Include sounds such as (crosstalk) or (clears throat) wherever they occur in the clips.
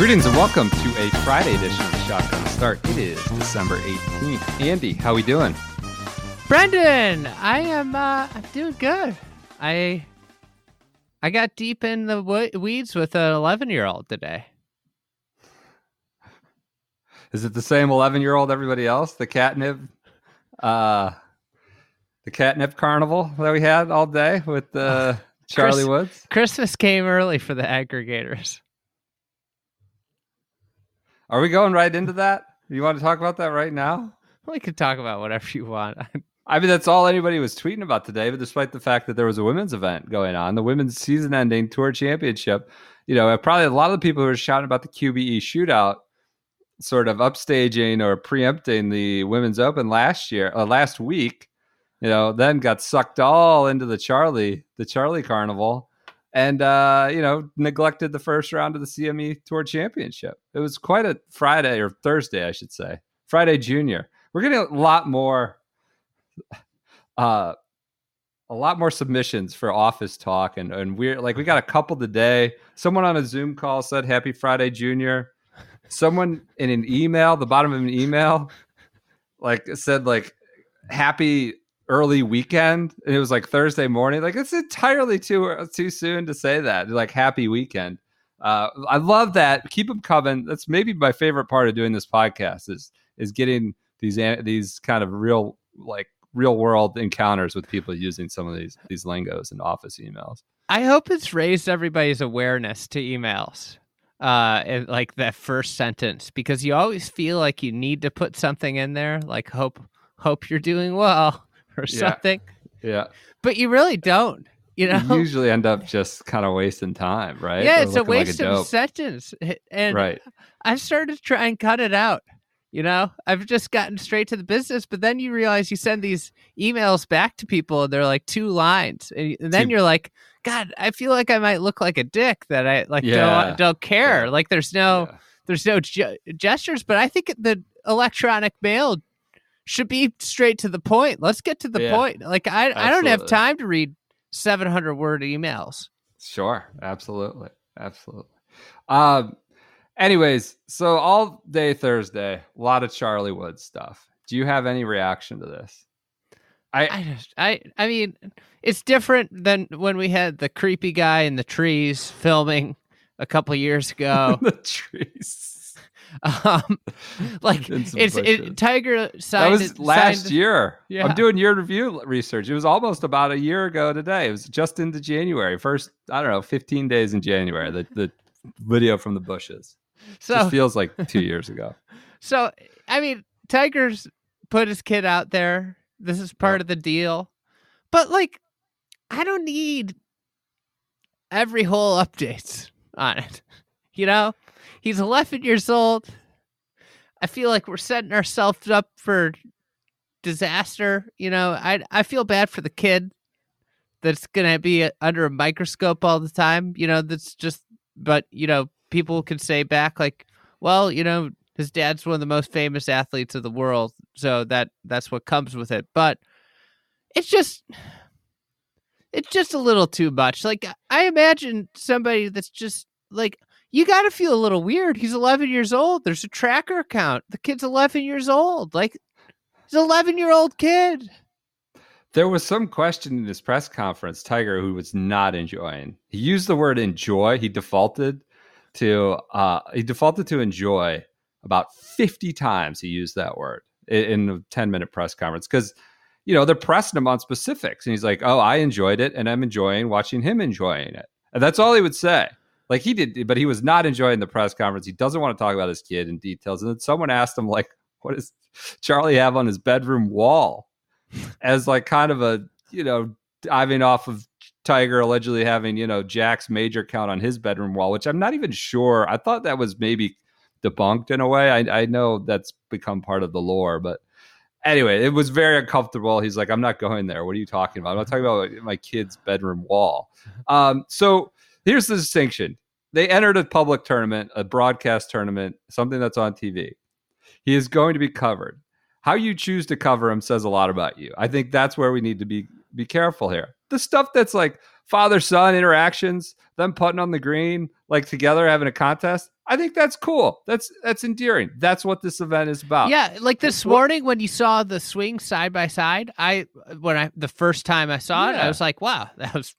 Greetings and welcome to a Friday edition of the Shotgun Start. It is December 18th. Andy, how are we doing? Brendan, I am uh I'm doing good. I I got deep in the weeds with an 11-year-old today. Is it the same 11 year old everybody else? The catnip, uh, the catnip carnival that we had all day with uh, (laughs) Charlie Chris- Woods? Christmas came early for the aggregators. Are we going right into that? You want to talk about that right now? We could talk about whatever you want. (laughs) I mean, that's all anybody was tweeting about today. But despite the fact that there was a women's event going on, the women's season-ending tour championship, you know, probably a lot of the people who were shouting about the QBE shootout, sort of upstaging or preempting the women's open last year, uh, last week, you know, then got sucked all into the Charlie, the Charlie Carnival, and uh, you know, neglected the first round of the CME Tour Championship. It was quite a Friday or Thursday, I should say, Friday Junior. We're getting a lot more uh a lot more submissions for office talk and and we're like we got a couple today someone on a zoom call said happy friday junior someone in an email the bottom of an email like said like happy early weekend and it was like thursday morning like it's entirely too too soon to say that like happy weekend uh i love that keep them coming that's maybe my favorite part of doing this podcast is is getting these these kind of real like real world encounters with people using some of these these lingos in office emails. I hope it's raised everybody's awareness to emails. Uh in, like that first sentence because you always feel like you need to put something in there like hope hope you're doing well or Yeah. something. Yeah, But you really don't. You know? you usually end up just kind of wasting time, right? Yeah, Or it's a looking like waste of sentence. And right. I've started to try and cut it out. You know, I've just gotten straight to the business, but then you realize you send these emails back to people and they're like two lines. And, and then Two- you're like, God, I feel like I might look like a dick that I like Yeah. don't, don't care. Yeah. Like there's no Yeah. there's no ge- gestures, but I think the electronic mail should be straight to the point. Let's get to the Yeah. point. Like I I don't have time to read 700 word emails. Sure, absolutely, absolutely. Um, anyways, so all day Thursday, a lot of Charlie Wood stuff. Do you have any reaction to this? I, I just, I, I mean, it's different than when we had the creepy guy in the trees filming a couple years (laughs) ago. the trees. (laughs) um, like it's it, Tiger That was last signed- year. Yeah. I'm doing year review research. It was almost about a year ago today. It was just into January. First, I don't know, 15 days in January. The the video from the bushes. So, just feels like two years ago. (laughs) so I mean, Tiger's put his kid out there. This is part Yep. of the deal, but like, I don't need every hole updates on it. (laughs) You know, he's 11 years old. I feel like we're setting ourselves up for disaster. You know, I I feel bad for the kid that's gonna be uh, under a microscope all the time. You know, that's just. But you know, people can say back like, well, you know, his dad's one of the most famous athletes of the world, so that that's what comes with it. But it's just. It's just a little too much. Like I imagine somebody that's just like you got to feel a little weird. He's 11 years old. There's a tracker account. The kid's 11 years old. Like, he's an 11 year old kid. There was some question in this press conference, Tiger, who was not enjoying. He used the word enjoy. He defaulted to uh he defaulted to enjoy about 50 times he used that word in, in a 10 minute press conference because you know they're pressing him on specifics and he's like oh i enjoyed it and i'm enjoying watching him enjoying it and that's all he would say like he did but he was not enjoying the press conference he doesn't want to talk about his kid in details and then someone asked him like what does charlie have on his bedroom wall as like kind of a you know diving off of Tiger allegedly having, you know, Jack's major count on his bedroom wall, which I'm not even sure. I thought that was maybe debunked in a way. I, I know that's become part of the lore, but anyway, it was very uncomfortable. He's like, I'm not going there. What are you talking about? I'm not talking about my kid's bedroom wall. Um, so here's the distinction. They entered a public tournament, a broadcast tournament, something that's on TV. He is going to be covered. How you choose to cover him says a lot about you. I think that's where we need to be be careful here. The stuff that's like father son interactions, them putting on the green, like together having a contest. I think that's cool. That's that's endearing. That's what this event is about. Yeah, like this morning when you saw the swing side by side, I when I the first time I saw it, I was like, wow, that was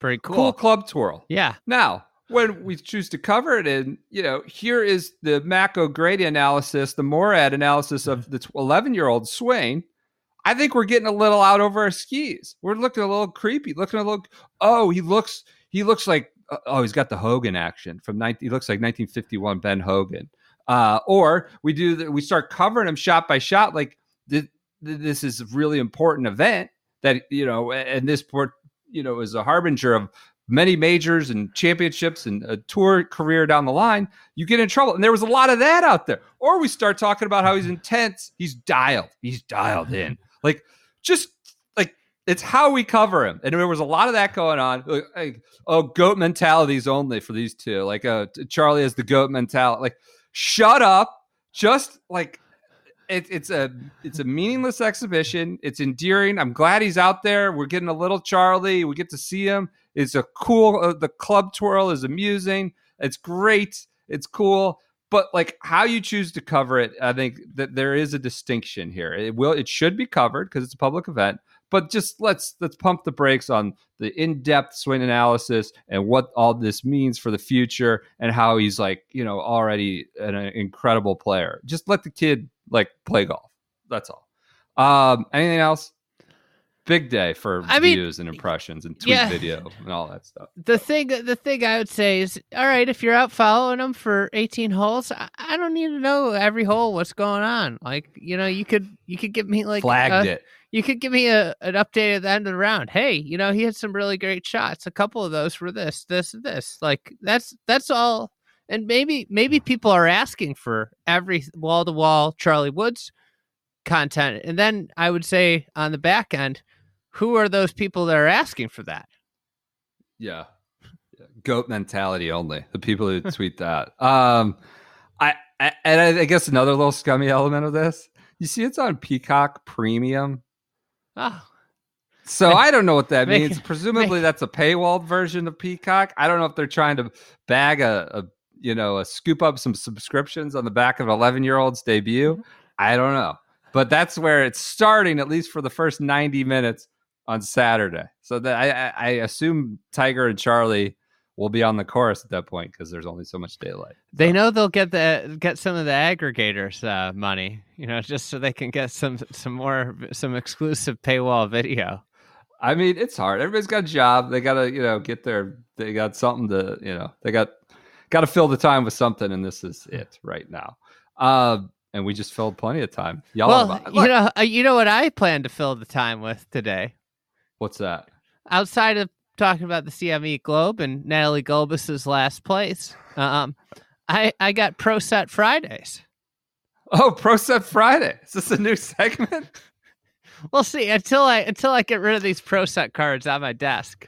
pretty cool. cool. club twirl. Yeah. Now, when we choose to cover it in, you know, here is the Mac O'Grady analysis, the Morad analysis of the 11 year old Swain. I think we're getting a little out over our skis. We're looking a little creepy, looking a little. Oh, he looks, he looks like, oh, he's got the Hogan action from 19, he looks like 1951 Ben Hogan. Uh, or we do, the, we start covering him shot by shot. Like th- th- this is a really important event that, you know, and this port, you know, is a harbinger of many majors and championships and a tour career down the line, you get in trouble. And there was a lot of that out there. Or we start talking about how he's intense, he's dialed, he's dialed in. Like, just like it's how we cover him. And there was a lot of that going on. Like, like, oh, goat mentalities only for these two. Like, uh, Charlie has the goat mentality. Like, shut up. Just like it, it's a it's a meaningless exhibition. It's endearing. I'm glad he's out there. We're getting a little Charlie. We get to see him. It's a cool. Uh, the club twirl is amusing. It's great. It's cool. But like how you choose to cover it, I think that there is a distinction here. It will. It should be covered because it's a public event. But just let's let's pump the brakes on the in-depth swing analysis and what all this means for the future and how he's like you know already an, an incredible player. Just let the kid like play golf. That's all. Um, anything else? Big day for I mean, views and impressions and tweet yeah. video and all that stuff. The thing, the thing I would say is, all right, if you're out following them for 18 holes, I, I don't need to know every hole what's going on. Like, you know, you could, you could give me like Flagged a- it. You could give me a an update at the end of the round. Hey, you know, he had some really great shots. A couple of those were this, this, and this. Like that's that's all. And maybe maybe people are asking for every wall to wall Charlie Woods content. And then I would say on the back end, who are those people that are asking for that? Yeah. Goat mentality only. The people who (laughs) tweet that. Um, I, I and I, I guess another little scummy element of this. You see, it's on Peacock Premium. Oh, So I don't know what that Make- means. Presumably, that's a paywalled version of Peacock. I don't know if they're trying to bag a, a you know a scoop up some subscriptions on the back of an 11 year old's debut. I don't know, but that's where it's starting at least for the first 90 minutes on Saturday. So that I, I, I assume Tiger and Charlie will be on the course at that point because there's only so much daylight. they know they'll get the get some of the aggregators uh, money, you know, just so they can get some some more some exclusive paywall video. I mean, it's hard. Everybody's got a job. They gotta, you know, get their. They got something to, you know, they got got to fill the time with something, and this is it right now. Uh, and we just filled plenty of time. Y'all, well, about, you know, uh, you know what I plan to fill the time with today. what's that? outside of talking about the CME Globe and Natalie Gulbis's last place, um, I I got Pro Set Fridays. Oh, Pro Set Friday. Is this a new segment? (laughs) We'll see until I until I get rid of these Pro Set cards on my desk.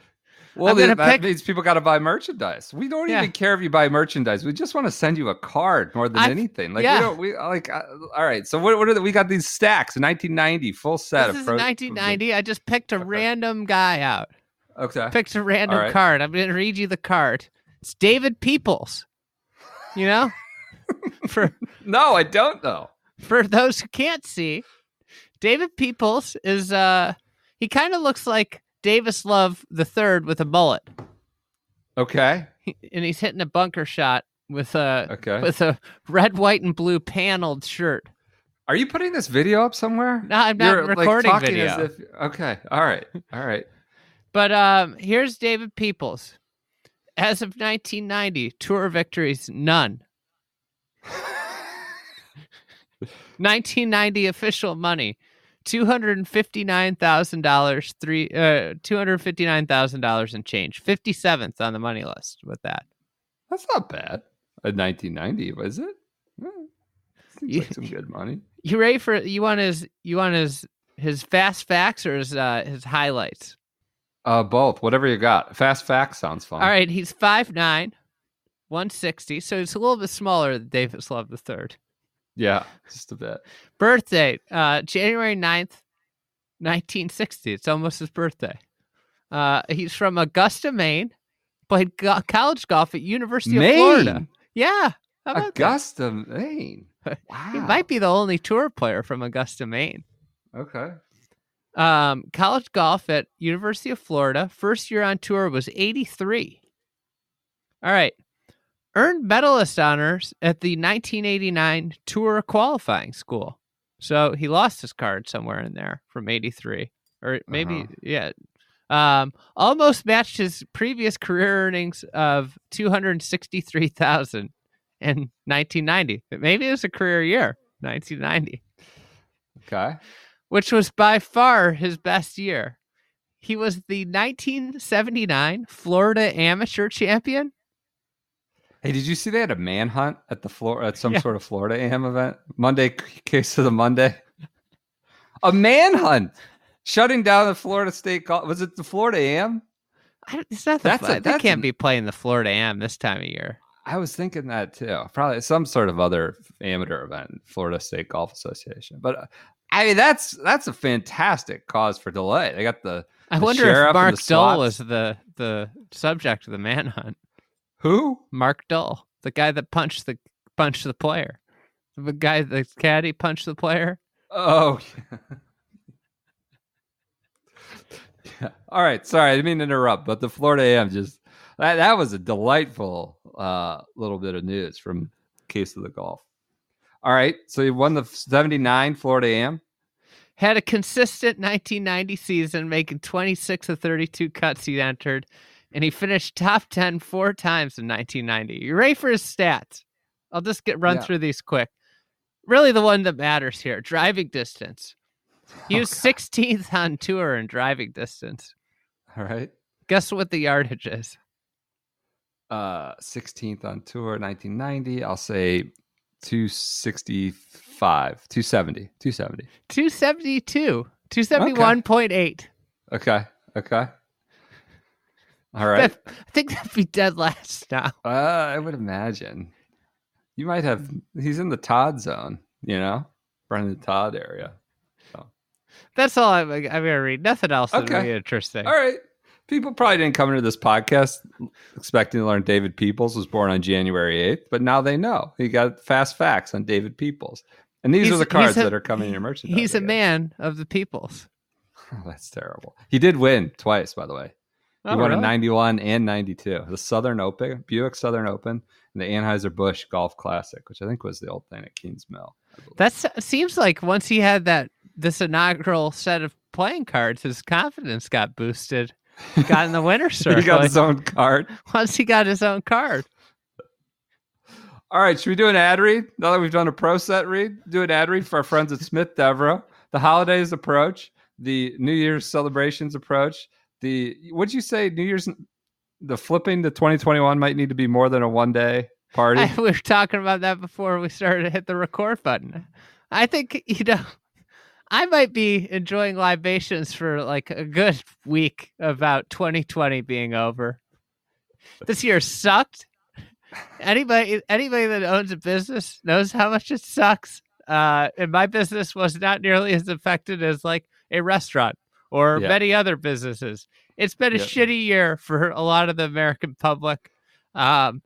Well, that pick- means people got to buy merchandise. We don't Yeah. even care if you buy merchandise. We just want to send you a card more than I've- anything. Like yeah. we don't. We like. Uh, all right. So what? What are the, we got? These stacks. 1990 full set This of is Pro- 1990. I just picked a Okay. random guy out. Okay. Picked a random right. card. I'm gonna read you the card. It's David Peoples. You know, (laughs) for No, I don't know. for those who can't see, David Peoples is uh he kind of looks like Davis Love the third with a mullet. Okay. He- and he's hitting a bunker shot with a Okay. with a red, white, and blue paneled shirt. Are you putting this video up somewhere? No, I'm not recording talking video. As if, okay. All right. All right. But um, here's David Peoples. As of 1990, tour victories none. (laughs) 1990 official money two hundred and fifty nine thousand dollars, three uh, two hundred fifty nine thousand dollars and change, fifty seventh on the money list with that. That's not bad. A 1990, was it? Eh, Seems You- like some good money. You ready for you want his you want his his fast facts or his uh, his highlights? Uh, both. Whatever you got. Fast facts sounds fun. All right, he's 5'9", 160, so he's a little bit smaller than Davis Love third. Yeah, just a bit. Birthday, uh, January 9th, 1960. It's almost his birthday. Uh, he's from Augusta, Maine. Played go- college golf at University of Florida. Yeah. About that? Augusta, Maine. (laughs) Wow. He might be the only tour player from Augusta, Maine. Okay. Um, college golf at University of Florida. First year on tour was 83. All right. Earned medalist honors at the 1989 tour qualifying school. So he lost his card somewhere in there from 83. Or maybe, Uh-huh. yeah. Um, almost matched his previous career earnings of 263,000 in 1990. Maybe it was a career year, 1990 Okay. which was by far his best year. He was the 1979 Florida Amateur Champion. Hey, did you see they had a manhunt at the floor at some Yeah. sort of Florida AM event? Monday case of the Monday. (laughs) A manhunt shutting down the Florida State. Gol- Was it the Florida AM? I don't- It's not the That's a-. They can't an- be playing the Florida Am this time of year. I was thinking that too. Probably some sort of other amateur event, Florida State Golf Association. But uh, I mean, that's that's a fantastic cause for delay. They got the I The wonder if Mark the Dull SWATs. the the subject of the manhunt. Who? Mark Dull, the guy that punched the punched the player, the guy the caddy punched the player. Oh, (laughs) yeah. yeah. All right. Sorry, I didn't mean to interrupt, but the Florida AM just that, that was a delightful uh, little bit of news from Case of the Golf. All right. So you won the 79 Florida AM. Had a consistent 1990 season, making 26 of 32 cuts he entered, and he finished top 10 four times in 1990. You ready for his stats? I'll just get run Yeah. through these quick. Really, the one that matters here: driving distance. He was 16th on tour in driving distance. All right. Guess what the yardage is? Uh, 16th on tour, 1990. I'll say 265, 270, 270. 272, 271.8. Okay. Okay. All right. I think that'd be dead last now. Uh, I would imagine. You might have. He's in the Todd zone, you know, running the Todd area. That's all I'm, I'm gonna read. Nothing else Okay. interesting. All right. People probably didn't come into this podcast expecting to learn David Peoples was born on January 8th, but now they know. He got fast facts on David Peoples. And these He's- are the cards a- that are coming in your merchandise. He's a man of the peoples. Oh, (laughs) that's terrible. He did win twice, by the way. He Oh, won in 91 and 92. The Southern Open, Buick Southern Open, and the Anheuser-Busch Golf Classic, which I think was the old thing at Kingsmill. That seems like once he had that this inaugural set of playing cards, his confidence got boosted. Got in the winner's circle. (laughs) he got his own card. (laughs) once he got his own card. (laughs) All right, should we do an ad read? Now that we've done a pro set read, do an ad read for our friends at Smith Devereaux. The holidays approach, the New Year's celebrations approach. The what'd you say? New Year's, the flipping to 2021 might need to be more than a one day party. (laughs) I, we were talking about that before we started to hit the record button. I think (laughs) you know, I might be enjoying libations for like a good week about 2020 being over. This year sucked. Anybody, anybody that owns a business knows how much it sucks. Uh, and my business was not nearly as affected as like a restaurant or Yeah. many other businesses. It's been a Yep. shitty year for a lot of the American public. Um,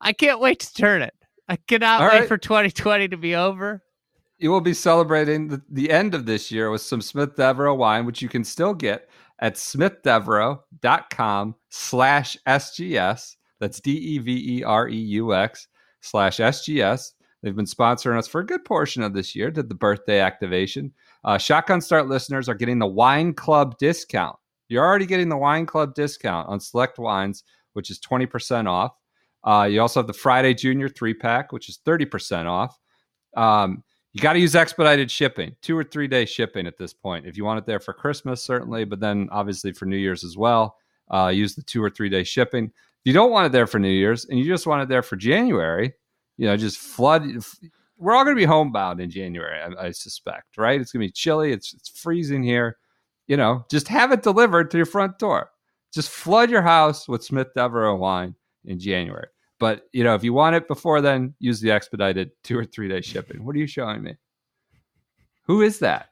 I can't wait to turn it. I cannot All wait right. for 2020 to be over. you will be celebrating the, the end of this year with some Smith Devereaux wine, which you can still get at smithdevereaux.com slash SGS. That's D E V E R E U X slash SGS. They've been sponsoring us for a good portion of this year, did the birthday activation. Uh, Shotgun Start listeners are getting the Wine Club discount. You're already getting the Wine Club discount on select wines, which is 20% off. Uh, you also have the Friday Junior three pack, which is 30% off. Um, You got to use expedited shipping, two or three day shipping at this point. If you want it there for Christmas, certainly, but then obviously for New Year's as well, uh, use the two or three day shipping. If you don't want it there for New Year's and you just want it there for January, you know, just flood. We're all going to be homebound in January, I, I suspect, right? It's going to be chilly. It's it's freezing here. You know, just have it delivered to your front door. Just flood your house with Smith Devereaux wine in January. But you know, if you want it before then, use the expedited two or three day shipping. What are you showing me? Who is that?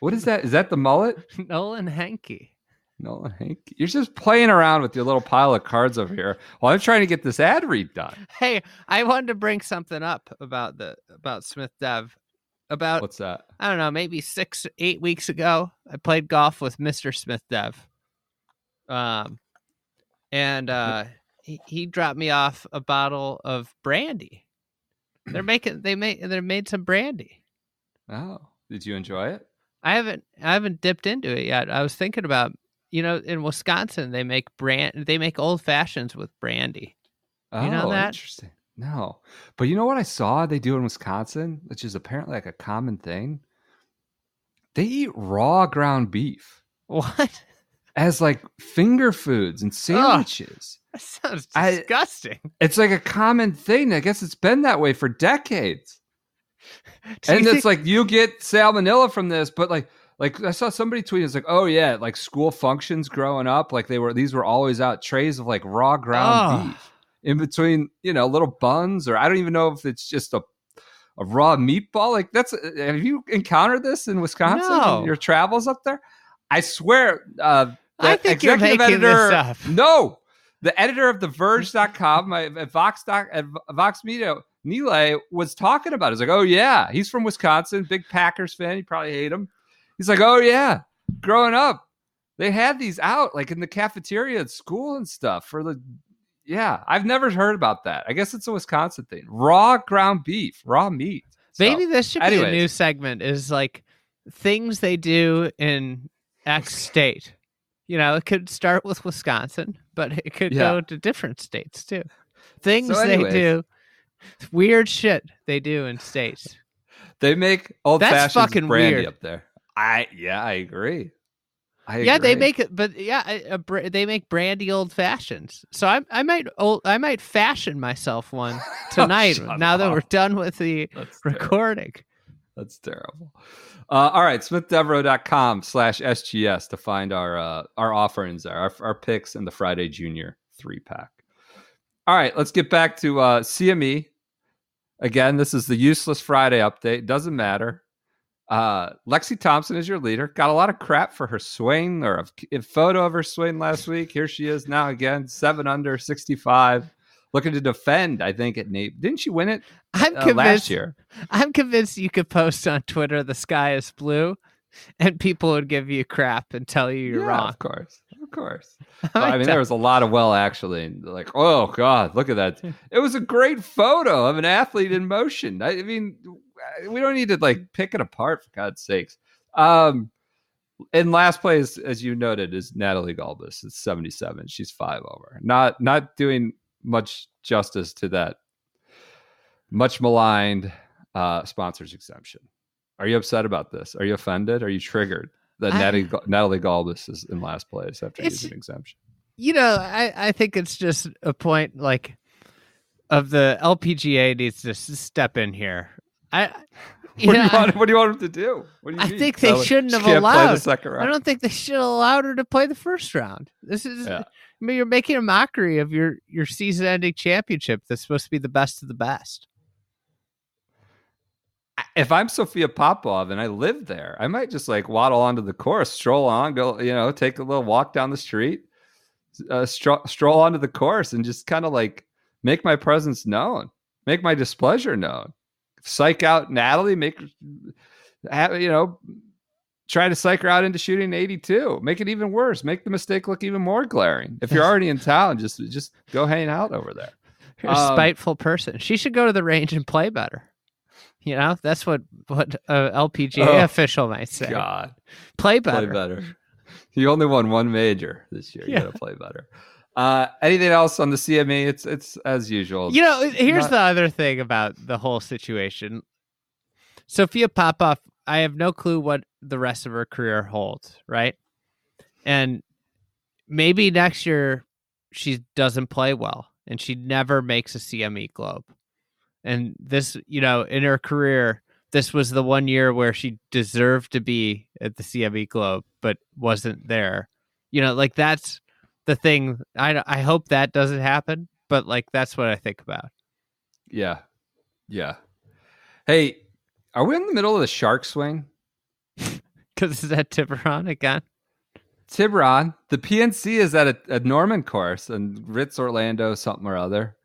What is that? Is that the mullet? (laughs) Nolan Nolan Henke. You're just playing around with your little pile of cards over here while I'm trying to get this ad read done. Hey, I wanted to bring something up about the about Smith Dev. About What's that? I don't know, maybe six, eight weeks ago, I played golf with Mr. Smith Dev. Um, and uh, he, he dropped me off a bottle of brandy. (clears throat) They're making they made they made some brandy. Oh, did you enjoy it? I haven't I haven't dipped into it yet. I was thinking about you know in Wisconsin they make brand they make old fashions with brandy. Oh, You know oh, that? interesting. No, but you know what I saw they do in Wisconsin, which is apparently like a common thing. They eat raw ground beef What? as like finger foods and sandwiches. That sounds I- disgusting. (laughs) It's like a common thing. I guess it's been that way for decades. And it's like you get salmonella from this, but like like I saw somebody tweet, it's like, oh yeah, like school functions growing up, like they were these were always out trays of like raw ground Oh. beef in between, you know, little buns, or I don't even know if it's just a a raw meatball. Like that's uh, have you encountered this in Wisconsin? No. in your travels up there? I swear, uh I think you're executive editor- up. No, the editor of the Verge.com, my at Vox doc, at Vox Media, Nilay was talking about. It. He's like, oh yeah, he's from Wisconsin, big Packers fan. You probably hate him. He's like, oh yeah, growing up, they had these out like in the cafeteria at school and stuff for the. Yeah, I've never heard about that. I guess it's a Wisconsin thing. Raw ground beef, raw meat. So, Maybe this should be a new segment. Is like things they do in X (laughs) state. You know, it could start with Wisconsin, but it could Yeah. go to different states too. Things So they do, weird shit they do in states. they make old That's fashioned fucking brandy weird. up there. I yeah, I agree. I yeah, they make it, but yeah, a, a, they make brandy old fashions. So I, I might, old, I might fashion myself one (laughs) tonight. Oh, now that we're done with the That's terrible. recording. That's terrible. Uh, all right, smithdevereaux.com slash SGS to find our uh, our offerings there, our, our picks and the Friday Junior three pack. All right, let's get back to uh, CME. Again, this is the useless Friday update. Doesn't matter. Uh, Lexi Thompson is your leader. Got a lot of crap for her swing or a, photo of her swing last week. Here she is now again, seven under, 65, looking to defend, I think, at Nate. Didn't she win it I'm uh, convinced. last year? I'm convinced you could post on Twitter the sky is blue, and people would give you crap and tell you you're Yeah, wrong. Of course. Of course. (laughs) I But, I mean, there was a lot of well, actually, like, oh god, look at that! (laughs) It was a great photo of an athlete in motion. I, I mean, we don't need to like pick it apart for God's sakes. Um, in last place, as you noted, is Natalie Gulbis. It's seventy-seven. She's five over. Not not doing much justice to that much maligned uh, sponsors exemption. Are you upset about this? Are you offended? Are you triggered that I- Natalie, Natalie Gulbis is in last place after using exemption? you know, I, I think it's just a point like of the LPGA needs to step in here. I, you (laughs) What, know, do you want, what do you want him to do? What do you I mean? think they shouldn't have can't the allowed- second I don't think they should have allowed her to play the first round. This is, Yeah. I mean, you're making a mockery of your your season-ending championship that's supposed to be the best of the best. if I'm Sophia Popov and I live there, I might just like waddle onto the course, stroll on, go, you know, take a little walk down the street, uh, stro- stroll onto the course, and just kind of like make my presence known, make my displeasure known, psych out Natalie, make, have, you know, try to psych her out into shooting 82, make it even worse, make the mistake look even more glaring. If you're (laughs) already in town, just just go hang out over there. You're a Um, spiteful person. She should go to the range and play better. You know, that's what what a LPGA Oh, official might say. God. Play play better. better. You only won one major this year. You gotta play better. Uh, anything else on the CME? It's it's as usual. You know, here's Not- the other thing about the whole situation. Sophia Popov, I have no clue what the rest of her career holds, right? And maybe next year she doesn't play well and she never makes a CME Globe. And this, you know, in her career, this was the one year where she deserved to be at the CME Globe, but wasn't there. You know, like that's the thing. I I hope that doesn't happen, but like that's what I think about. Yeah. Yeah. Hey, are we in the middle of the shark swing? (laughs) Because is that Tiburon again? Tiburon, the PNC is at a, a Norman course and Ritz Orlando, something or other.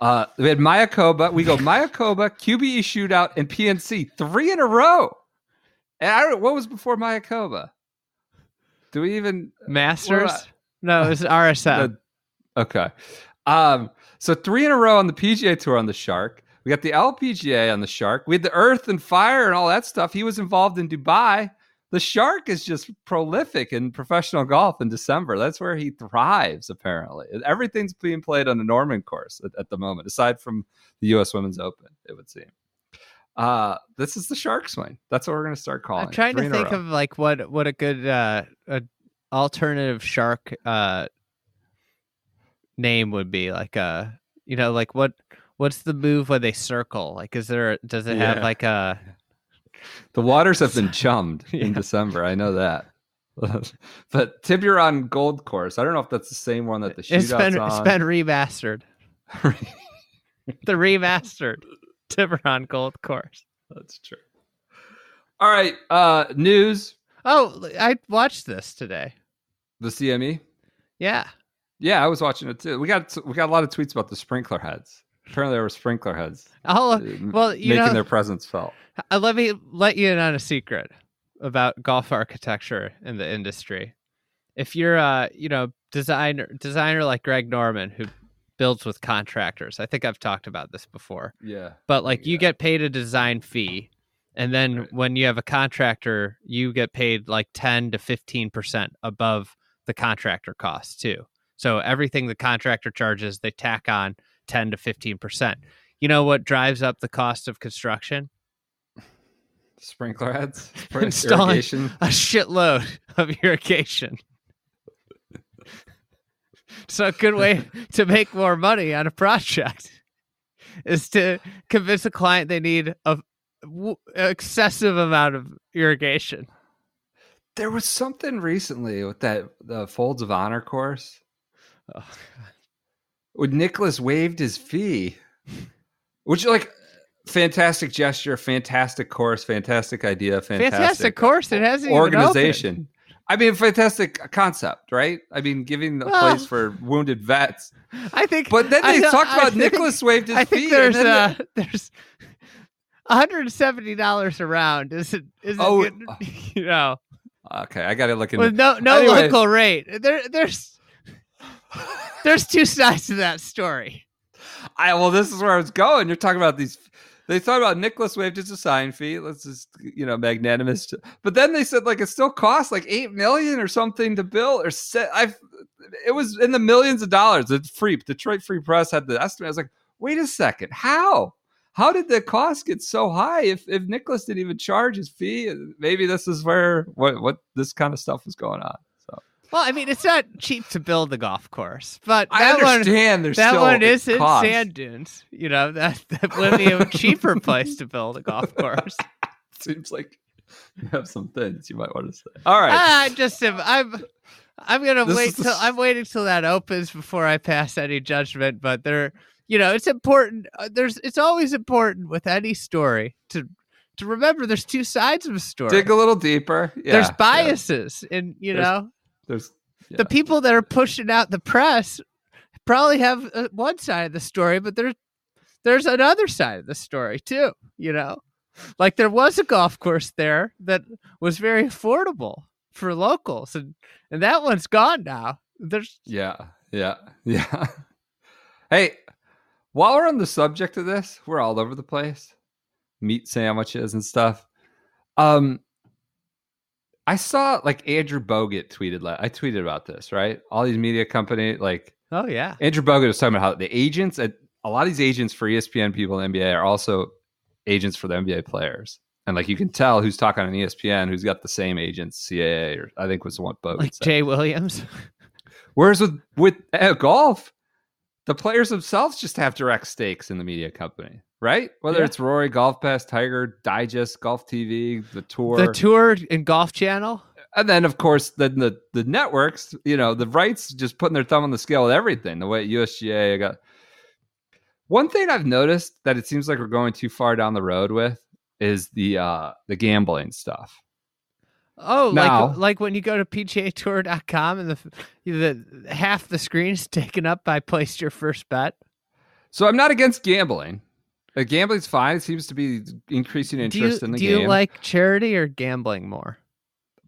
Uh, we had Mayakoba. We go Mayakoba, (laughs) QBE shootout, and PNC three in a row. And I don't. What was before Mayakoba? Do we even Masters? No, it was RSM. The- okay. Um, so three in a row on the PGA Tour on the Shark. We got the LPGA on the Shark. We had the Earth and Fire and all that stuff. He was involved in Dubai. The Shark is just prolific in professional golf in December. That's where he thrives, apparently. Everything's being played on the Norman course at, at the moment, aside from the U.S. Women's Open, it would seem. Uh, this is the Shark swing. That's what we're going to start calling. I'm trying to think of like what what a good uh a alternative shark uh name would be like uh you know like what what's the move when they circle like is there does it have like a The waters have been (laughs) chummed in December. I know that. (laughs) but Tiburon Gold Course. I don't know if that's the same one that the it's shootout's been on. it's been remastered (laughs) the remastered Tiburon Gold Course that's true. All right. Uh news. Oh I watched this today The CME. yeah Yeah, I was watching it too. We got we got a lot of tweets about the sprinkler heads. Apparently, there were sprinkler heads I'll uh, well you making know their presence felt. Uh, let me let you in on a secret about golf architecture in the industry. If you're a you know designer designer like Greg Norman who builds with contractors, I think I've talked about this before. Yeah. But like you get paid a design fee, and then Right. when you have a contractor, you get paid like ten to fifteen percent above the contractor cost too. So everything the contractor charges, they tack on ten to fifteen percent. You know what drives up the cost of construction? Sprinkler heads. (laughs) Installing- Irrigation. a shitload (laughs) of irrigation. so a good way to make more money on a project (laughs) is to convince a client they need a w- excessive amount of irrigation. There was something recently with that the Folds of Honor course. Oh, when Nicklaus waived his fee, which like fantastic gesture, fantastic course, fantastic idea, fantastic, Fantastic course. It hasn't organization. I mean, fantastic concept, right? I mean, giving the Well- place for wounded vets. I think. But then they talked I about Nicklaus waived his I think and there's uh, the- there's. $170 around isn't isn't Oh, good, uh. (laughs) you know okay, I got to look into with no no Anyway. local rate. There there's there's two sides to that story. I well, this is where I was going. You're talking about these. They thought about Nicklaus waived his assign fee. Let's just you know magnanimous. But then they said like it still costs like eight million or something to build or set. I've it was in the millions of dollars. It's free. Detroit Free Press had the estimate. I was like, wait a second, how? How did the cost get so high if if Nicklaus didn't even charge his fee? Maybe this is where what what this kind of stuff was going on. So Well, I mean, it's not cheap to build the golf course, but I that one understand. there's that one is in sand dunes. You know that that would be a (laughs) cheaper place to build a golf course. (laughs) Seems like you have some things you might want to say. All right. Ah, I just am. I'm. I'm gonna This wait the till s- I'm waiting till that opens before I pass any judgment. But there, you know, it's important. uh, There's, it's always important with any story to to remember. There's two sides of a story. Dig a little deeper. Yeah, there's yeah. biases, and you There's- know, There's yeah. the people that are pushing out the press probably have uh, one side of the story, but there's there's another side of the story too. You know, like there was a golf course there that was very affordable for locals, and and that one's gone now. There's yeah, yeah, (laughs) yeah. hey, while we're on the subject of this, we're all over the place. Meat sandwiches and stuff. Um, I saw like Andrew Bogut tweeted. I tweeted about this, right? All these media company, like oh yeah, Andrew Bogut was talking about how the agents at a lot of these agents for ESPN people in the NBA are also agents for the NBA players. And like you can tell who's talking on ESPN, who's got the same agents, CAA, or I think was what Bo Like said. Jay Williams. (laughs) Whereas with with uh, golf, the players themselves just have direct stakes in the media company, right? Whether Yeah. it's Rory, Golf Pass, Tiger, Digest, Golf TV, the tour, the tour and golf channel. and then of course then the the networks, you know, the rights just putting their thumb on the scale with everything. The way USGA got. One thing I've noticed that it seems like we're going too far down the road with is the uh the gambling stuff. Oh, Now- like like when you go to PGAtour.com and the the half the screen is (laughs) taken up by placed your first bet. So I'm not against gambling. Uh, gambling's fine. It seems to be increasing Do you interest in the do game. Do you like charity or gambling more?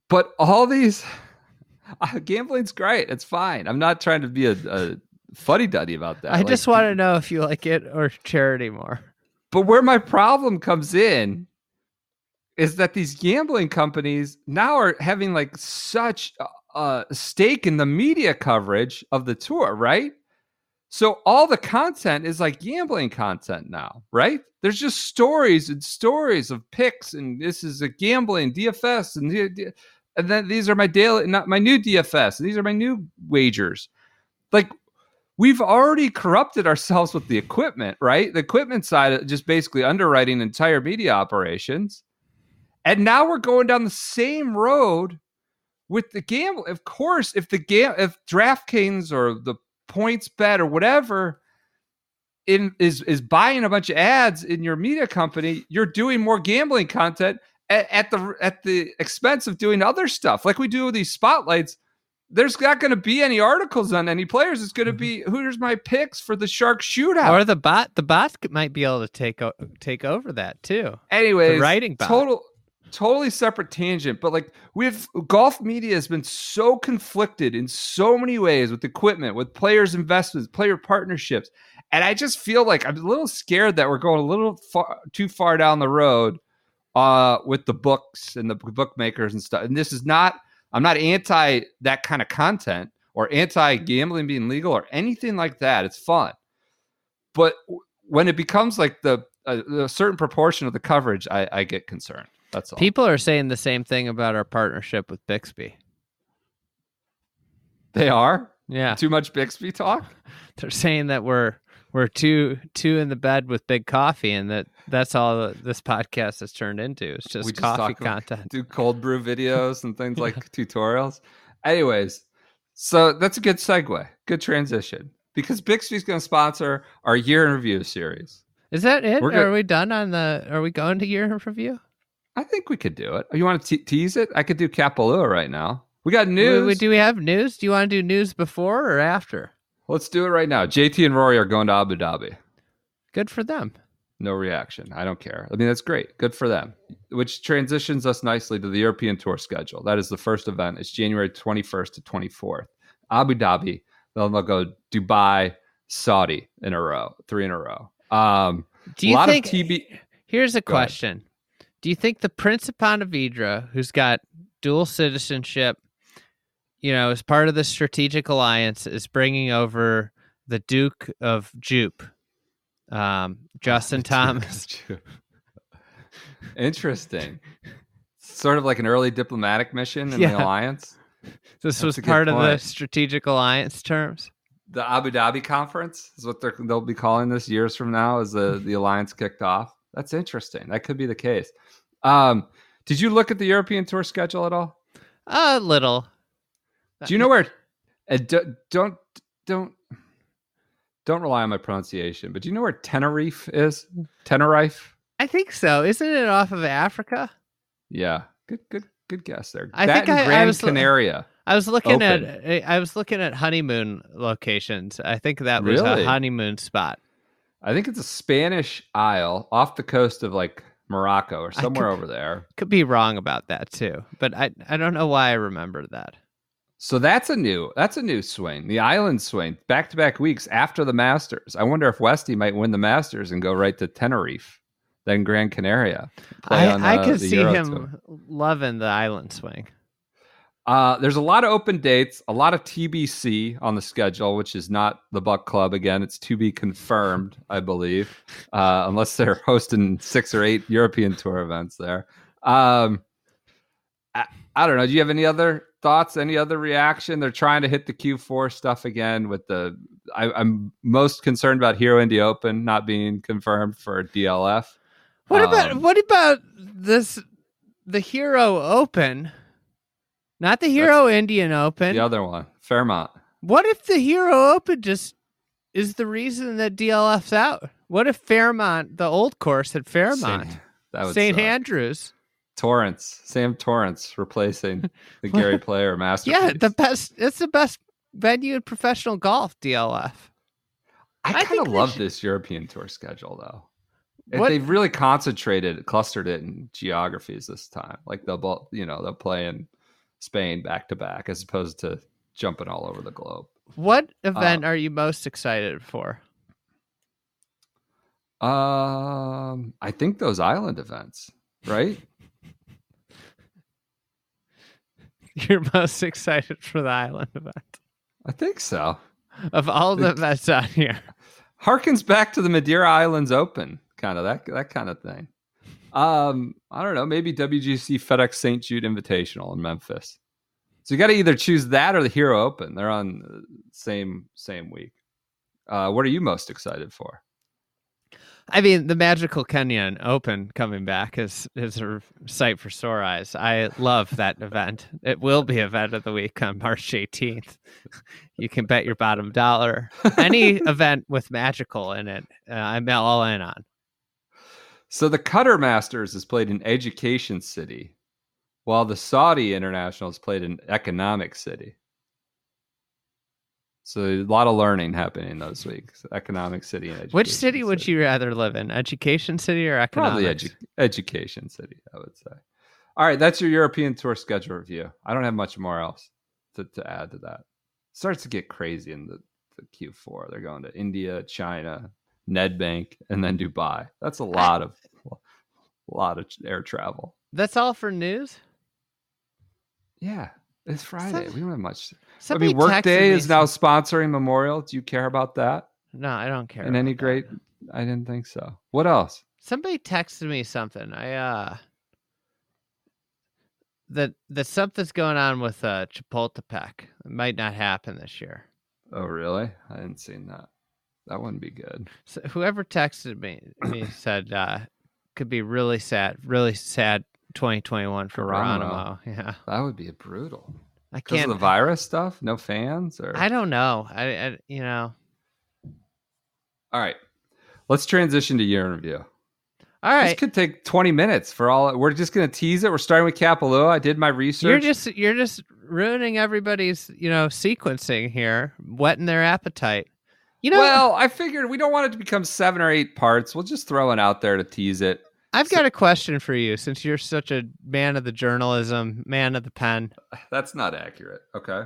but all these (laughs) uh, gambling's great. It's fine. I'm not trying to be a, a fuddy duddy about that. I Like, just want to (laughs) know if you like it or charity more. But where my problem comes in is that these gambling companies now are having like such a, stake in the media coverage of the tour, right? So all the content is like gambling content now, right? There's just stories and stories of picks, and this is a gambling DFS, and and then these are my daily, not my new DFS. And these are my new wagers. Like we've already corrupted ourselves with the equipment, right? The equipment side just basically underwriting entire media operations. And now we're going down the same road with the gamble. Of course, if the gam if DraftKings or the points bet or whatever in is is buying a bunch of ads in your media company, you're doing more gambling content at, at the at the expense of doing other stuff. Like we do with these spotlights there's not going to be any articles on any players. It's going to be mm-hmm. who's my picks for the Shark shootout. Or the bot, the bot might be able to take o- take over that too. Anyways, the writing bot. total, totally separate tangent. But like we've golf media has been so conflicted in so many ways with equipment, with players' investments, player partnerships, and I just feel like I'm a little scared that we're going a little far too far down the road uh, with the books and the bookmakers and stuff. And this is not. I'm not anti that kind of content or anti gambling being legal or anything like that. It's fun. But when it becomes like the a, a certain proportion of the coverage, I, I get concerned. That's all. People are saying the same thing about our partnership with Bixby. they are Yeah, too much Bixby talk. (laughs) they're saying that we're we're two two in the bed with big coffee, and that that's all this podcast has turned into. It's just, just coffee content. Do cold brew videos and things (laughs) like tutorials. Anyways, so that's a good segue. Good transition because Bixby's going to sponsor our year in review series. Is that it? Are we done on the? Are we going to year in review? I think we could do it. You want to te- tease it? I could do Kapalua right now. We got news. we- do we have news? Do you want to do news before or after? Let's do it right now. JT and Rory are going to Abu Dhabi. Good for them. No reaction. I don't care. I mean, that's great. Good for them. Which transitions us nicely to the European Tour schedule. That is the first event. It's January 21st to 24th. Abu Dhabi. Then they'll go Dubai, Saudi in a row, three in a row. Um, Do a you lot think? of TB. Here's a question. Do you think the Prince of Pontevedra, who's got dual citizenship, you know, as part of the strategic alliance, is bringing over the Duke of Jupe, um, Justin (laughs) Thomas? Interesting. Sort of like an early diplomatic mission in Yeah. the alliance. This That's was part of the strategic alliance terms. The Abu Dhabi conference is what they're, they'll be calling this years from now as the, the alliance kicked off. That's interesting. That could be the case. Um, did you look at the European tour schedule at all? A little. Do you know where? Uh, do, don't don't don't rely on my pronunciation, but do you know where Tenerife is? Tenerife. I think so. Isn't it off of Africa? Yeah, good good good guess there. I that think I- I was- Canaria. I was looking Open. at I was looking at honeymoon locations. I think that was Really? a honeymoon spot. I think it's a Spanish isle off the coast of like Morocco or somewhere could- over there. Could be wrong about that too, but I I don't know why I remember that. So that's a new that's a new swing. The island swing, back to back weeks after the Masters. I wonder if Westy might win the Masters and go right to Tenerife, then Gran Canaria. I on, I uh, could see Euro him Tour. loving the island swing. Uh, there's a lot of open dates, a lot of TBC on the schedule, which is not the Buck Club again. It's to be confirmed, (laughs) I believe, uh, unless they're hosting six or eight European Tour events there. Um, I, I don't know. Do you have any other thoughts? Any other reaction? They're trying to hit the Q4 stuff again with the. I, I'm most concerned about Hero India Open not being confirmed for DLF. What about Um, what about this? The Hero Open, not the Hero Indian Open. The other one, Fairmont. What if the Hero Open just is the reason that DLF's out? What if Fairmont, the old course at Fairmont, Saint- that would St. suck. Andrews? Torrance, Sam Torrance replacing the Gary (laughs) Player master? Yeah, the best. It's the best venue in professional golf. DLF. I I kind of love should- this European tour schedule though. What- They've really concentrated, clustered it in geographies this time. Like they'll, you know, they'll play in Spain back to back as opposed to jumping all over the globe. What event Uh, are you most excited for? Um, I think those island events, right? (laughs) You're most excited for the island event I think so. of all the events on here. harkens back to the Madeira Islands Open, kind of that that kind of thing. Um, I don't know, maybe WGC FedEx St. Jude Invitational in Memphis. So you got to either choose that or the Hero Open. They're on the same same week. Uh, what are you most excited for? I mean, the Magical Kenyan Open coming back is is a sight for sore eyes. I love that (laughs) event. It will be event of the week on March 18th. You can bet your bottom dollar. Any (laughs) event with magical in it, uh, I'm all in on. So the Qatar Masters is played in Education City, while the Saudi International is played in Economic City. So a lot of learning happening those weeks. Economic City and Education Which city would you rather live in? Education City or economic? City? Probably edu- Education City, I would say. All right, that's your European tour schedule review. I don't have much more else to, to add to that. starts to get crazy in the, the Q4. They're going to India, China, Nedbank, and then Dubai. That's a lot of a lot of air travel. That's all for news. Yeah, it's Friday. Some- we don't have much. I mean, Workday is now sponsoring Memorial. Do you care about that? No, I don't care. In any that. great? I didn't think so. What else? Somebody texted me something. I uh that that something's going on with uh Chapultepec. It might not happen this year. Oh, really? I hadn't seen that. That wouldn't be good. So whoever texted me me (clears throat) said uh could be really sad, really sad 2021 for Geronimo. Yeah. That would be brutal. I can't the virus stuff? No fans? Or I don't know. I, I you know. All right. Let's transition to year in review. All This could take 20 minutes for all we're just gonna tease it. We're starting with Kapalua. I did my research. You're just you're just ruining everybody's, you know, sequencing here, whetting their appetite. You know, well, I figured we don't want it to become seven or eight parts. We'll just throw it out there to tease it. I've got a question for you since you're such a man of the journalism, man of the pen. (sighs) That's not accurate. Okay.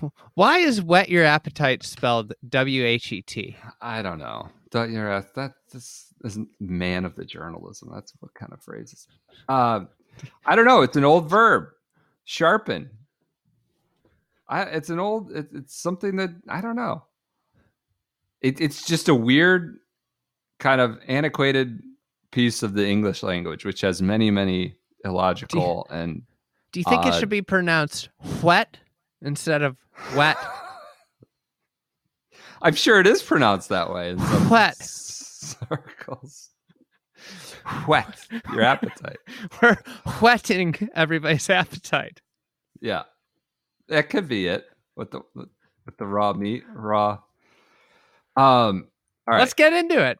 (laughs) Why is wet your appetite spelled W H E T? I don't know. Don't you're that this isn't man of the journalism. That's what kind of phrase is. it? Um, I don't know. It's an old verb. Sharpen. I it's an old. It, it's something that I don't know. It, it's just a weird, kind of antiquated piece of the English language, which has many, many illogical and Do you think it Uh, should be pronounced whet instead of wet? (laughs) I'm sure it is pronounced that way in some Whet. (laughs) circles. Wet your appetite. (laughs) We're whetting everybody's appetite. Yeah, that could be it with the with the raw meat, raw. Um, all right. Let's get into it.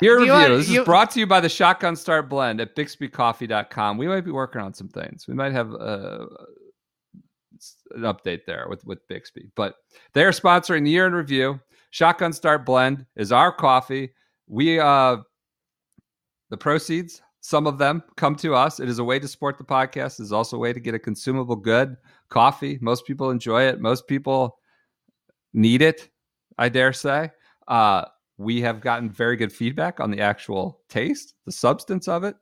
Year review. want- this you- is brought to you by the Shotgun Start Blend at BixbyCoffee.com. We might be working on some things. We might have uh, an update there with with Bixby, but they are sponsoring the year in review. Shotgun Start Blend is our coffee. We uh, the proceeds, some of them come to us. It is a way to support the podcast. It is also a way to get a consumable good coffee. Most people enjoy it. Most people need it. I dare say. Uh, we have gotten very good feedback on the actual taste, the substance of it.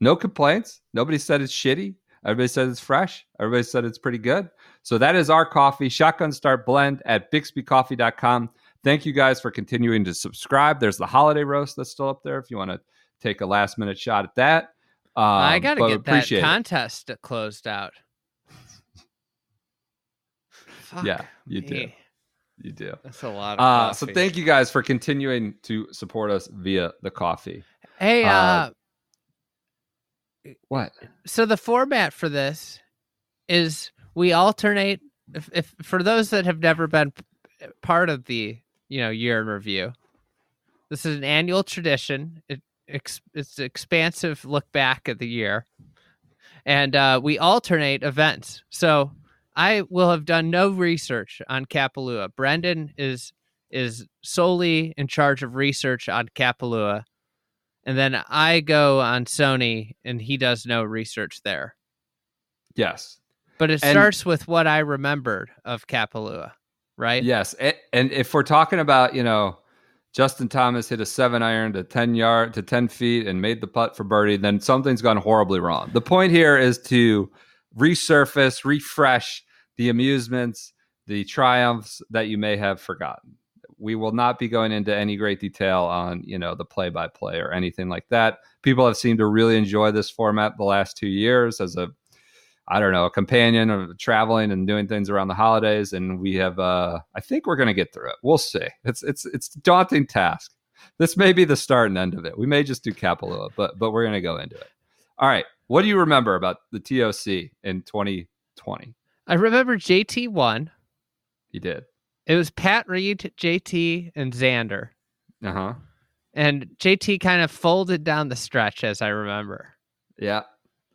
No complaints. Nobody said it's shitty. Everybody said it's fresh. Everybody said it's pretty good. So that is our coffee, Shotgun Start Blend at BixbyCoffee.com. Thank you guys for continuing to subscribe. There's the holiday roast that's still up there if you want to take a last minute shot at that. Um, I got to get that appreciate it. contest closed out. (laughs) Yeah, you do. You do. That's a lot of Uh, so thank you guys for continuing to support us via the coffee. Hey, uh, uh, What? so the format for this is we alternate if, if for those that have never been part of the you know year in review this is an annual tradition it ex, it's an expansive look back at the year and uh, we alternate events so i will have done no research on kapalua brendan is is solely in charge of research on kapalua and then I go on Sony and he does no research there. Yes. But it And- starts with what I remembered of Kapalua, right? Yes. And, and if we're talking about, you know, Justin Thomas hit a seven iron to 10 yard to 10 feet and made the putt for birdie, then something's gone horribly wrong. The point here is to resurface, refresh the amusements, the triumphs that you may have forgotten. We will not be going into any great detail on, you know, the play by play or anything like that. People have seemed to really enjoy this format the last two years as a I don't know, a companion of traveling and doing things around the holidays. And we have, uh, I think we're going to get through it. We'll see. It's, it's, it's a daunting task. This may be the start and end of it. We may just do Kapalua, but, but we're going to go into it. All right. What do you remember about the TOC in 2020? I remember JT won. You did. It was Pat Reed, JT, and Xander. Uh huh. And JT kind of folded down the stretch, as I remember, Yeah.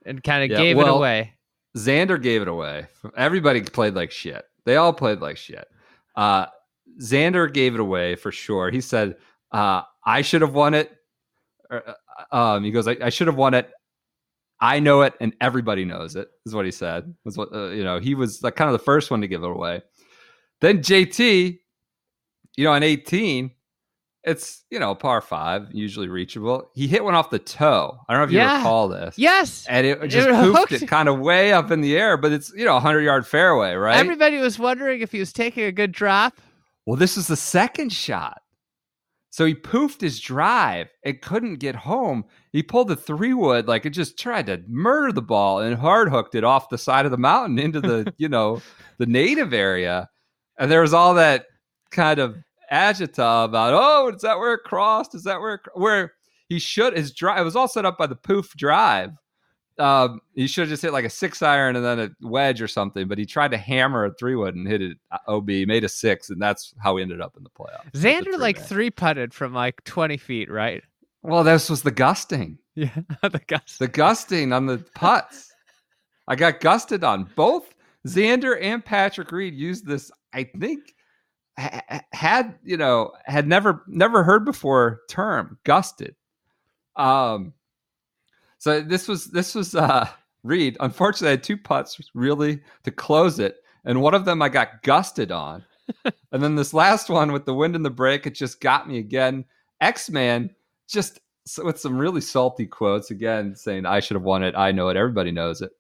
and kind of Yeah, gave it away. Xander gave it away. Everybody played like shit. They all played like shit. Uh, Xander gave it away for sure. He said, uh, "I should have won it." Or, uh, um, he goes, I, "I should have won it. I know it, and everybody knows it, is what he said. Was what uh, you know. He was like kind of the first one to give it away. Then JT, you know, on eighteen, it's you know par five, usually reachable. He hit one off the toe. I don't know if you Yeah. recall this Yes. and it just (laughs) It hooked. it kind of way up in the air, but it's you know a hundred yard fairway, right? Everybody was wondering if he was taking a good drop. well, this is the second shot, so he poofed his drive and couldn't get home. He pulled the three wood like it just tried to murder the ball and hard hooked it off the side of the mountain into the (laughs) you know the native area, and there was all that kind of agita about oh is that where it crossed? Is that where it, where he should his drive? It was all set up by the poof drive um, he should have just hit like a six iron and then a wedge or something, but he tried to hammer a three wood and hit it uh, OB, made a six, and that's how we ended up in the playoffs. Xander like three putted from like 20 feet, right? Well, this was the gusting, Yeah. (laughs) the gust. the gusting on the putts. (laughs) I got gusted on both. Xander and Patrick Reed used this. I think ha- ha- had you know had never never heard before term gusted. Um, so this was this was uh Reed. Unfortunately, I had two putts really to close it, and one of them I got gusted on, (laughs) and then this last one with the wind and the break, it just got me again. X Man just with some really salty quotes again, saying I should have won it. I know it. Everybody knows it.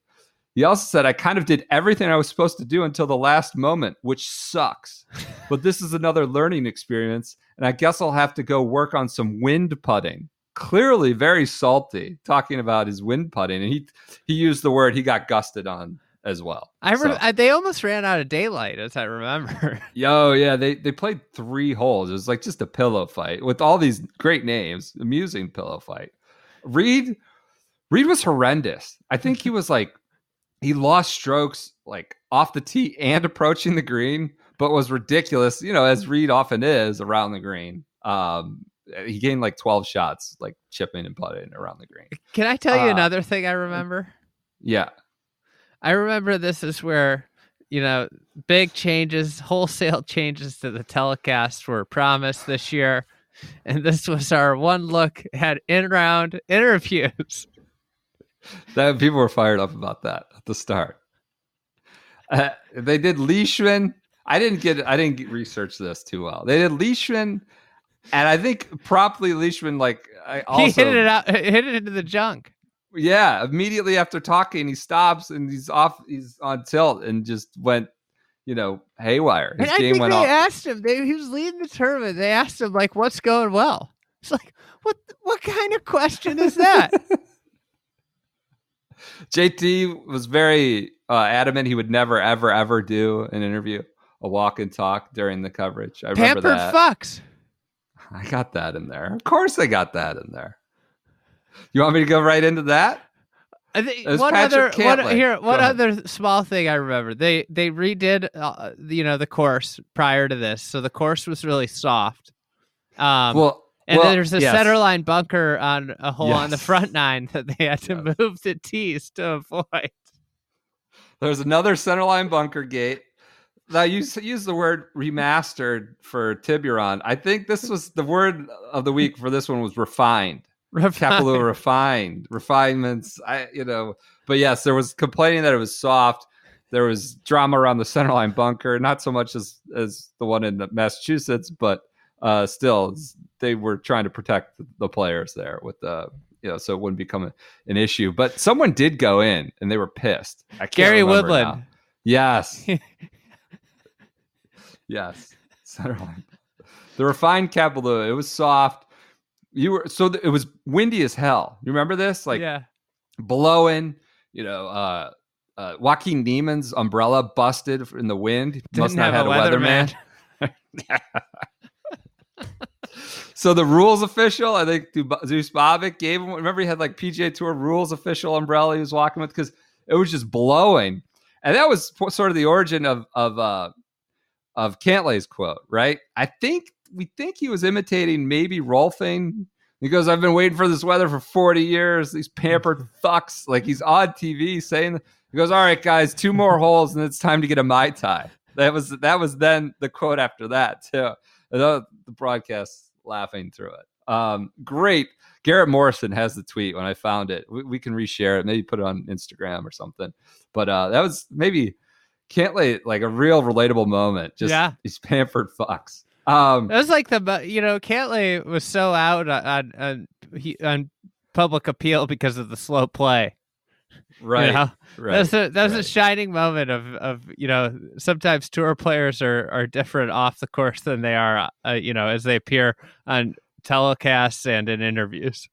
He also said I kind of did everything I was supposed to do until the last moment, which sucks. (laughs) but this is another learning experience, and I guess I'll have to go work on some wind putting. Clearly, very salty, talking about his wind putting, and he he used the word he got gusted on as well. I, re- So- I they almost ran out of daylight, as I remember. (laughs) Yo, yeah, they they played three holes. It was like just a pillow fight with all these great names, amusing pillow fight. Reed, Reed was horrendous. I think he was like he lost strokes like off the tee and approaching the green, but was ridiculous. You know, as Reed often is around the green. Um, he gained like twelve shots, like chipping and putting around the green. Can I tell you Uh, another thing I remember? Yeah, I remember this is where, you know, big changes, wholesale (laughs) changes to the telecast were promised this year. And this was our one look at in round interviews. (laughs) that people were fired up about that at the start. Uh, they did Leishman. I didn't get. I didn't research this too well. They did Leishman, and I think promptly Leishman like I also (laughs) he hit it out, hit it into the junk. Yeah, immediately after talking, he stops and he's off. He's on tilt and just went, you know, haywire. His and I game think went they off. asked him. They, he was leading the tournament. They asked him like, "What's going well?" It's like, what? What kind of question is that? (laughs) JT was very uh, adamant he would never, ever, ever do an interview, a walk and talk during the coverage. I remember Pampered that. fucks. I got that in there. Of course, I got that in there. You want me to go right into that? I think one other Patrick one here Go one ahead. other small thing I remember. They they redid uh, you know the course prior to this, so the course was really soft. Um, well, and well, there's a yes. center line bunker on a hole on the front nine that they had to Yes. move the tees to avoid. There's another centerline bunker gate. Now you use the word remastered for Tiburon. I think this was the word of the week for this one was refined. Kapalua refined refinements. I you know, but yes, there was complaining that it was soft. There was drama around the centerline bunker, not so much as as the one in Massachusetts, but uh, still, they were trying to protect the players there with the you know, so it wouldn't become a, an issue. But someone did go in, and they were pissed. I can't Gary Woodland. now. Yes. (laughs) yes. Centerline. The refined Kapalua. It was soft. You were so th- it was windy as hell. You remember this? Like yeah, blowing. You know, uh, uh, Joaquin Niemann's umbrella busted in the wind. Must Didn't not have had a weatherman. weatherman. (laughs) so the rules official, I think Zeus Bobic gave him. Remember, he had like PGA Tour rules official umbrella he was walking with because it was just blowing, and that was sort of the origin of of uh, of Cantlay's quote, right? I think we think he was imitating maybe Rolfing. He goes, "I've been waiting for this weather for forty years. These pampered (laughs) fucks." Like he's on TV saying, "He goes, all right, guys, two more holes, and it's time to get a mai tai." That was that was then the quote after that too. The the broadcast laughing through it. Um, great. Garrett Morrison has the tweet when I found it. We, we can reshare it, maybe put it on Instagram or something. But uh, that was maybe Cantlay like a real relatable moment. Just Yeah. these pampered fucks. Um, it was like the you know Cantlay was so out on on, on, he, on public appeal because of the slow play. right, You know? right. That was a that was a shining moment of of you know sometimes tour players are are different off the course than they are uh, you know as they appear on telecasts and in interviews.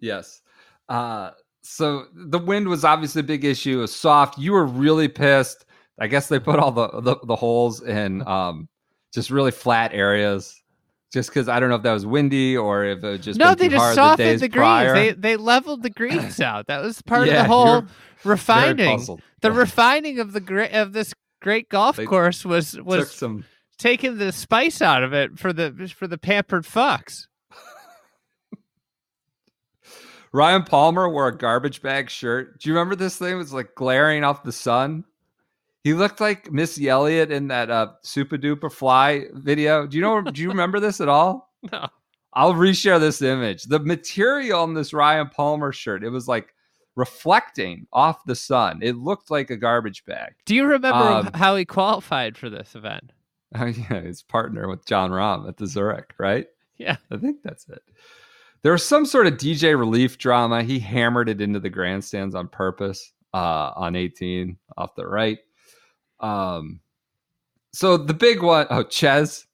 Yes. Uh, so the wind was obviously a big issue. It was soft. You were really pissed. I guess they put all the the, the holes in (laughs) um, just really flat areas. Just because I don't know if that was windy or if it just no, they just softened the the, greens. They they leveled the greens out. That was part Yeah, of the whole refining. The refining of the great of this great golf They course was was some. taking the spice out of it for the for the pampered fucks. Ryan Palmer wore a garbage bag shirt. Do you remember this thing? It was like glaring off the sun. He looked like Missy Elliott in that uh, Super Duper Fly video. Do you know? (laughs) do you remember this at all? No. I'll reshare this image. The material on this Ryan Palmer shirt, it was like reflecting off the sun. It looked like a garbage bag. Do you remember Um, how he qualified for this event? (laughs) Oh yeah, his partner with Jon Rahm at the Zurich, right? Yeah. I think that's it. There was some sort of DJ relief drama. He hammered it into the grandstands on purpose uh, on 18 off the right. Um, so the big one, oh, Ches,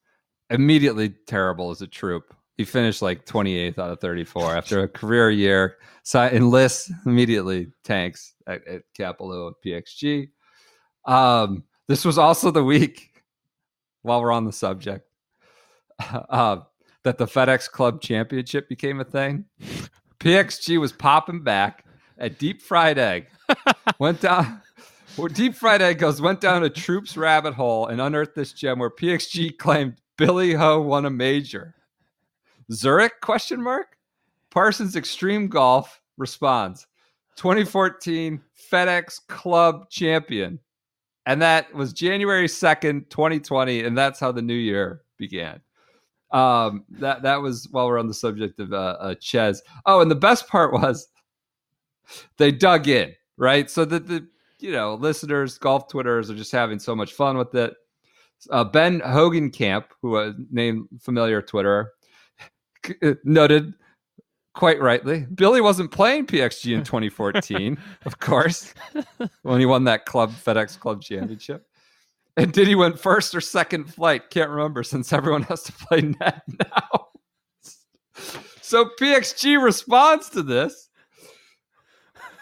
immediately terrible as a troop. He finished like 28th out of 34 after a career year. So I enlists immediately tanks at, at Kapalua at PXG. Um, this was also the week, while we're on the subject, (laughs) uh, that the FedEx Club Championship became a thing. PXG was popping back at Deep Fried Egg. (laughs) went down. Well, Deep Fried goes went down a troops rabbit hole and unearthed this gem where PXG claimed Billy Ho won a major. Zurich question mark? Parsons Extreme Golf responds 2014 FedEx Club Champion. And that was January 2nd, 2020. And that's how the new year began. Um, that that was while we're on the subject of uh, uh. Oh, and the best part was they dug in, right? So that the you know listeners, golf twitters are just having so much fun with it. Uh, ben Hogan Camp, who uh, name familiar Twitterer, (laughs) noted quite rightly. Billy wasn't playing PXG in (laughs) 2014, of course, when he won that club FedEx Club Championship. And did he win first or second flight? Can't remember since everyone has to play net (laughs) now. So PXG responds to this.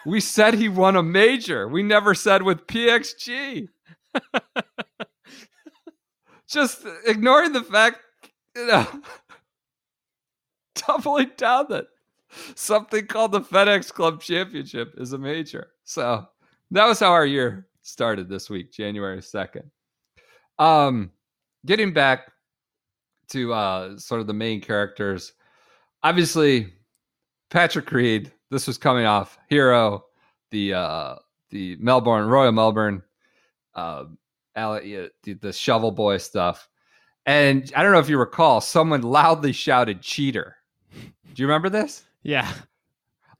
We said he won a major. We never said with PXG. (laughs) Just ignoring the fact, you know, (laughs) doubling down that something called the FedEx Club Championship is a major. So that was how our year started this week, January 2nd. Um, getting back to uh, sort of the main characters, obviously Patrick Reed. This was coming off Hero, the uh, the Melbourne Royal Melbourne, uh, the, the Shovel Boy stuff, and I don't know if you recall, someone loudly shouted "cheater." Do you remember this? Yeah.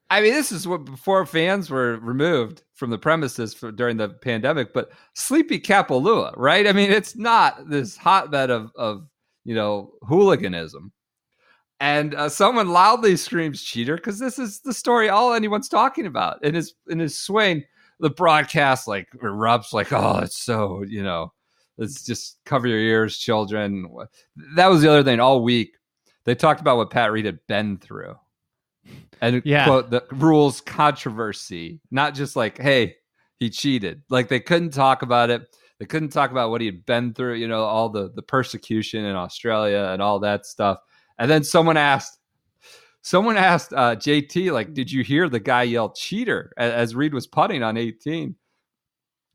I mean, this is what before fans were removed from the premises for, during the pandemic, but Sleepy Kapalua, right? I mean, it's not this hotbed of, of you know, hooliganism. And uh, someone loudly screams cheater because this is the story all anyone's talking about. and his in his swing, the broadcast like erupts like, oh, it's so, you know, let's just cover your ears, children. That was the other thing all week. They talked about what Pat Reed had been through and Yeah. quote the rules controversy, not just like, hey, he cheated. Like they couldn't talk about it. They couldn't talk about what he had been through, you know, all the the persecution in Australia and all that stuff. And then someone asked, someone asked uh, JT, like, did you hear the guy yell cheater as, Reed was putting on 18?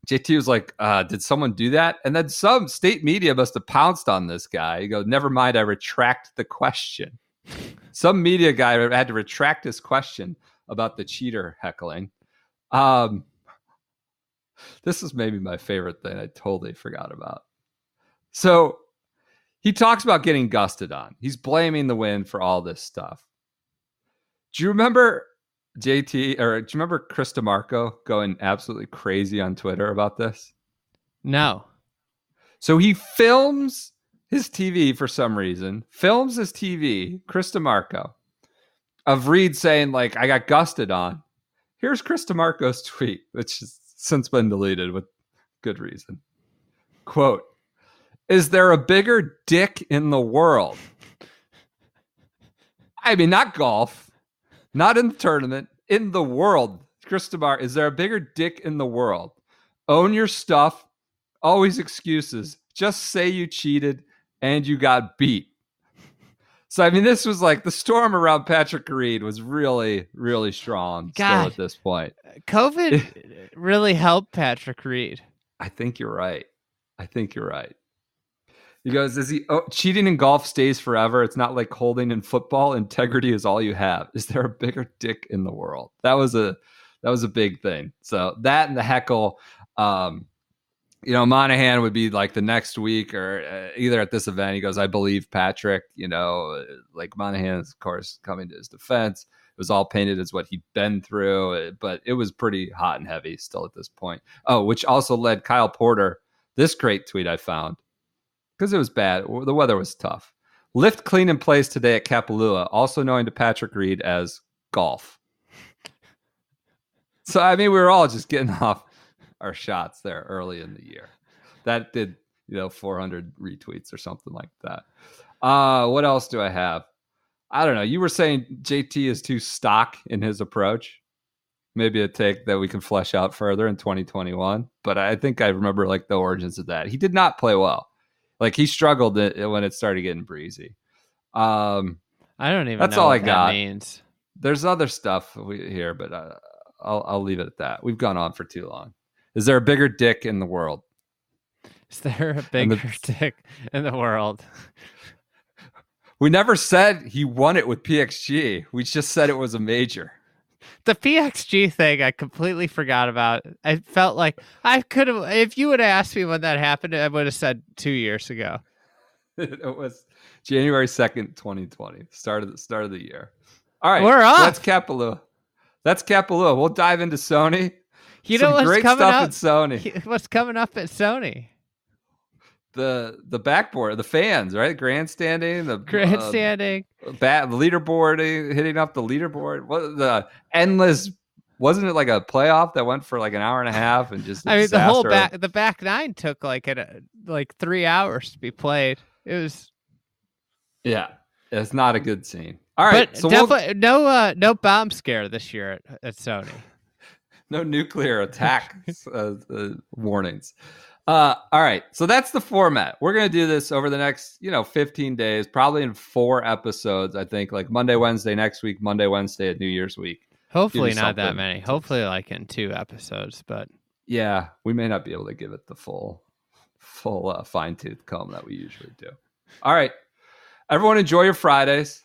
JT was like, uh, did someone do that? And then some state media must have pounced on this guy. He goes, never mind, I retract the question some media guy had to retract his question about the cheater heckling. Um, this is maybe my favorite thing. I totally forgot about. So he talks about getting gusted on. He's blaming the wind for all this stuff. Do you remember JT or do you remember Chris DiMarco going absolutely crazy on Twitter about this? No. So he films his TV for some reason, films his TV, Chris DiMarco, of Reed saying, like, I got gusted on. Here's Chris DiMarco's tweet, which has since been deleted with good reason. Quote, is there a bigger dick in the world? I mean, not golf, not in the tournament, in the world. Chris DeMar, is there a bigger dick in the world? Own your stuff. Always excuses. Just say you cheated and you got beat. So I mean, this was like the storm around Patrick Reed was really, really strong still at this point. COVID (laughs) really helped Patrick Reed. I think you're right. I think you're right. He goes, "Is he oh, cheating in golf stays forever? It's not like holding in football. Integrity is all you have. Is there a bigger dick in the world?" That was a that was a big thing. So that and the heckle, um, you know, Monahan would be like the next week or uh, either at this event. He goes, "I believe Patrick." You know, uh, like Monahan, is of course, coming to his defense. It was all painted as what he'd been through, uh, but it was pretty hot and heavy still at this point. Oh, which also led Kyle Porter this great tweet I found because it was bad. The weather was tough. Lift clean in place today at Kapalua, also known to Patrick Reed as golf. So I mean, we were all just getting (laughs) off our shots there early in the year. That did, you know, 400 retweets or something like that. Uh, what else do I have? I don't know. You were saying JT is too stock in his approach. Maybe a take that we can flesh out further in 2021. But I think I remember like the origins of that. He did not play well. Like he struggled when it started getting breezy. Um, I don't even That's know all what I that got. means. there's other stuff we, here, but uh, I'll I'll leave it at that. We've gone on for too long. Is there a bigger dick in the world? Is there a (laughs) And the- bigger dick in the world? We never said he won it with PXG. We just said it was a major. The PXG thing I completely forgot about. I felt like I could have if you would have asked me when that happened, I would have said two years ago. (laughs) it was January second, twenty twenty. Start of the start of the year. All right, We're off. That's Kapalua. That's Kapalua. We'll dive into Sony. You Some know what's great coming stuff up? at Sony. What's coming up at Sony? The the backboard, the fans, right? Grandstanding, the uh, Grandstanding. bad leaderboard eh, hitting up the leaderboard. What the endless wasn't it like a playoff that went for like an hour and a half and just (laughs) I mean, the whole back the back nine took like a, like three hours to be played. It was, Yeah, it's not a good scene. All right, but so we'll, no uh, no bomb scare this year at, at Sony. (laughs) no nuclear attack uh, uh, warnings. Uh, all right, so that's the format. We're gonna do this over the next, you know, 15 days, probably in four episodes. I think like Monday, Wednesday next week, Monday, Wednesday at New Year's week. Hopefully not that many. Hopefully like in two episodes. But Yeah, we may not be able to give it the full, full uh, fine tooth comb that we usually do. All right, everyone, enjoy your Fridays.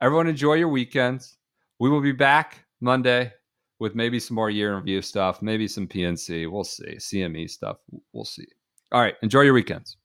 Everyone, enjoy your weekends. We will be back Monday with maybe some more year review stuff, maybe some PNC. We'll see. CME stuff. We'll see. All right, enjoy your weekends.